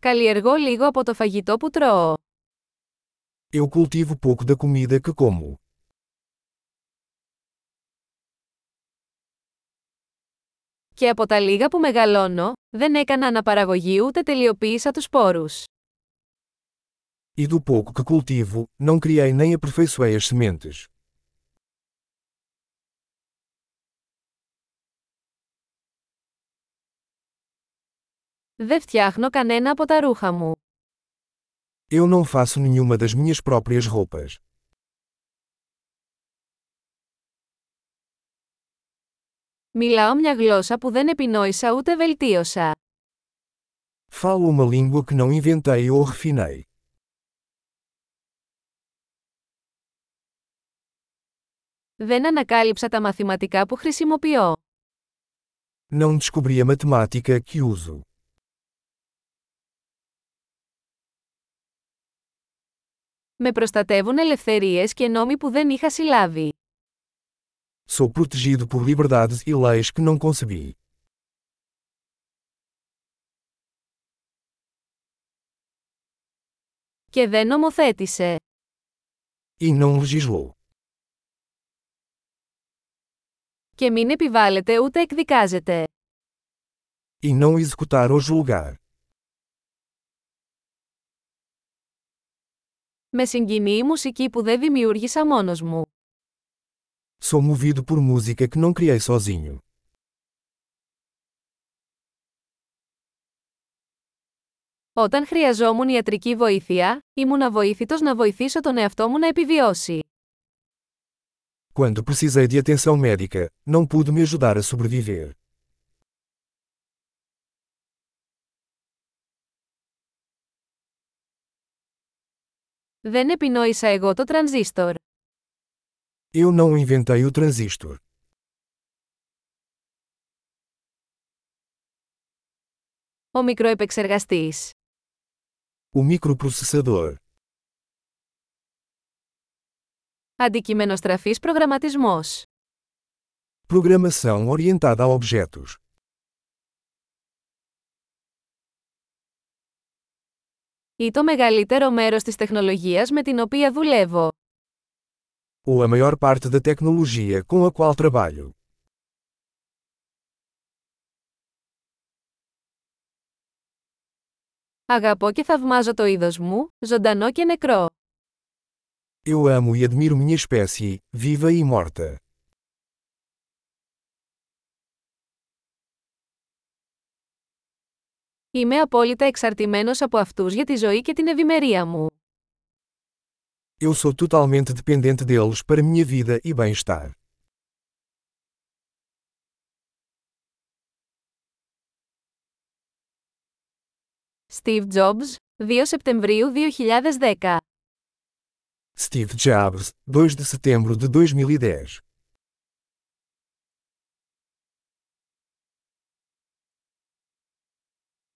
Καλλιεργώ λίγο από το φαγητό που τρώω. Eu cultivo pouco da comida que como. Και από τα λίγα που μεγαλώνω, δεν έκανα αναπαραγωγή ούτε τελειοποίησα τους σπόρους. E do pouco que cultivo, não criei nem aperfeiçoei as sementes. Δεν φτιάχνω κανένα από τα ρούχα μου. Eu não faço nenhuma das minhas próprias roupas. Μιλάω μια γλώσσα που δεν επινόησα ούτε βελτίωσα. Falo uma língua que não inventei ou refinei. Δεν ανακάλυψα τα μαθηματικά που χρησιμοποιώ. Não descobri a matemática que uso. Με προστατεύουν ελευθερίες και νόμοι που δεν είχα συλλάβει. Sou protegido por liberdades e leis que não concebi. Και δεν νομοθέτησε. E não legislou. Και μην επιβάλλεται ούτε εκδικάζεται. E não executar ou julgar. Με συγκινεί η μουσική που δεν δημιούργησα μόνος μου. Sou movido por música que não criei sozinho. Όταν χρειαζόμουν ιατρική βοήθεια, ήμουν αβοήθητος να βοηθήσω τον εαυτό μου να επιβιώσει. Quando precisei de atenção médica, não pude me ajudar a sobreviver. Δεν επινόησα εγώ το τρανζίστορ. Eu não inventei o transistor. Ο μικροεπεξεργαστής. O microprocessador. Αντικειμενοστραφής προγραμματισμός. Programação orientada a objetos. Ή το μεγαλύτερο μέρος της τεχνολογίας με την οποία δουλεύω. Ou a maior parte da tecnologia com a qual trabalho. Αγαπώ και θαυμάζω το είδος μου, ζωντανό και νεκρό. Eu amo e admiro minha espécie, viva e morta. Είμαι απόλυτα εξαρτημένος από αυτούς για τη ζωή και την ευημερία μου. Eu sou totalmente dependente deles para minha vida e bem-estar. Steve Jobs, 2 Σεπτεμβρίου 2010 Steve Jobs, 2 de setembro de 2010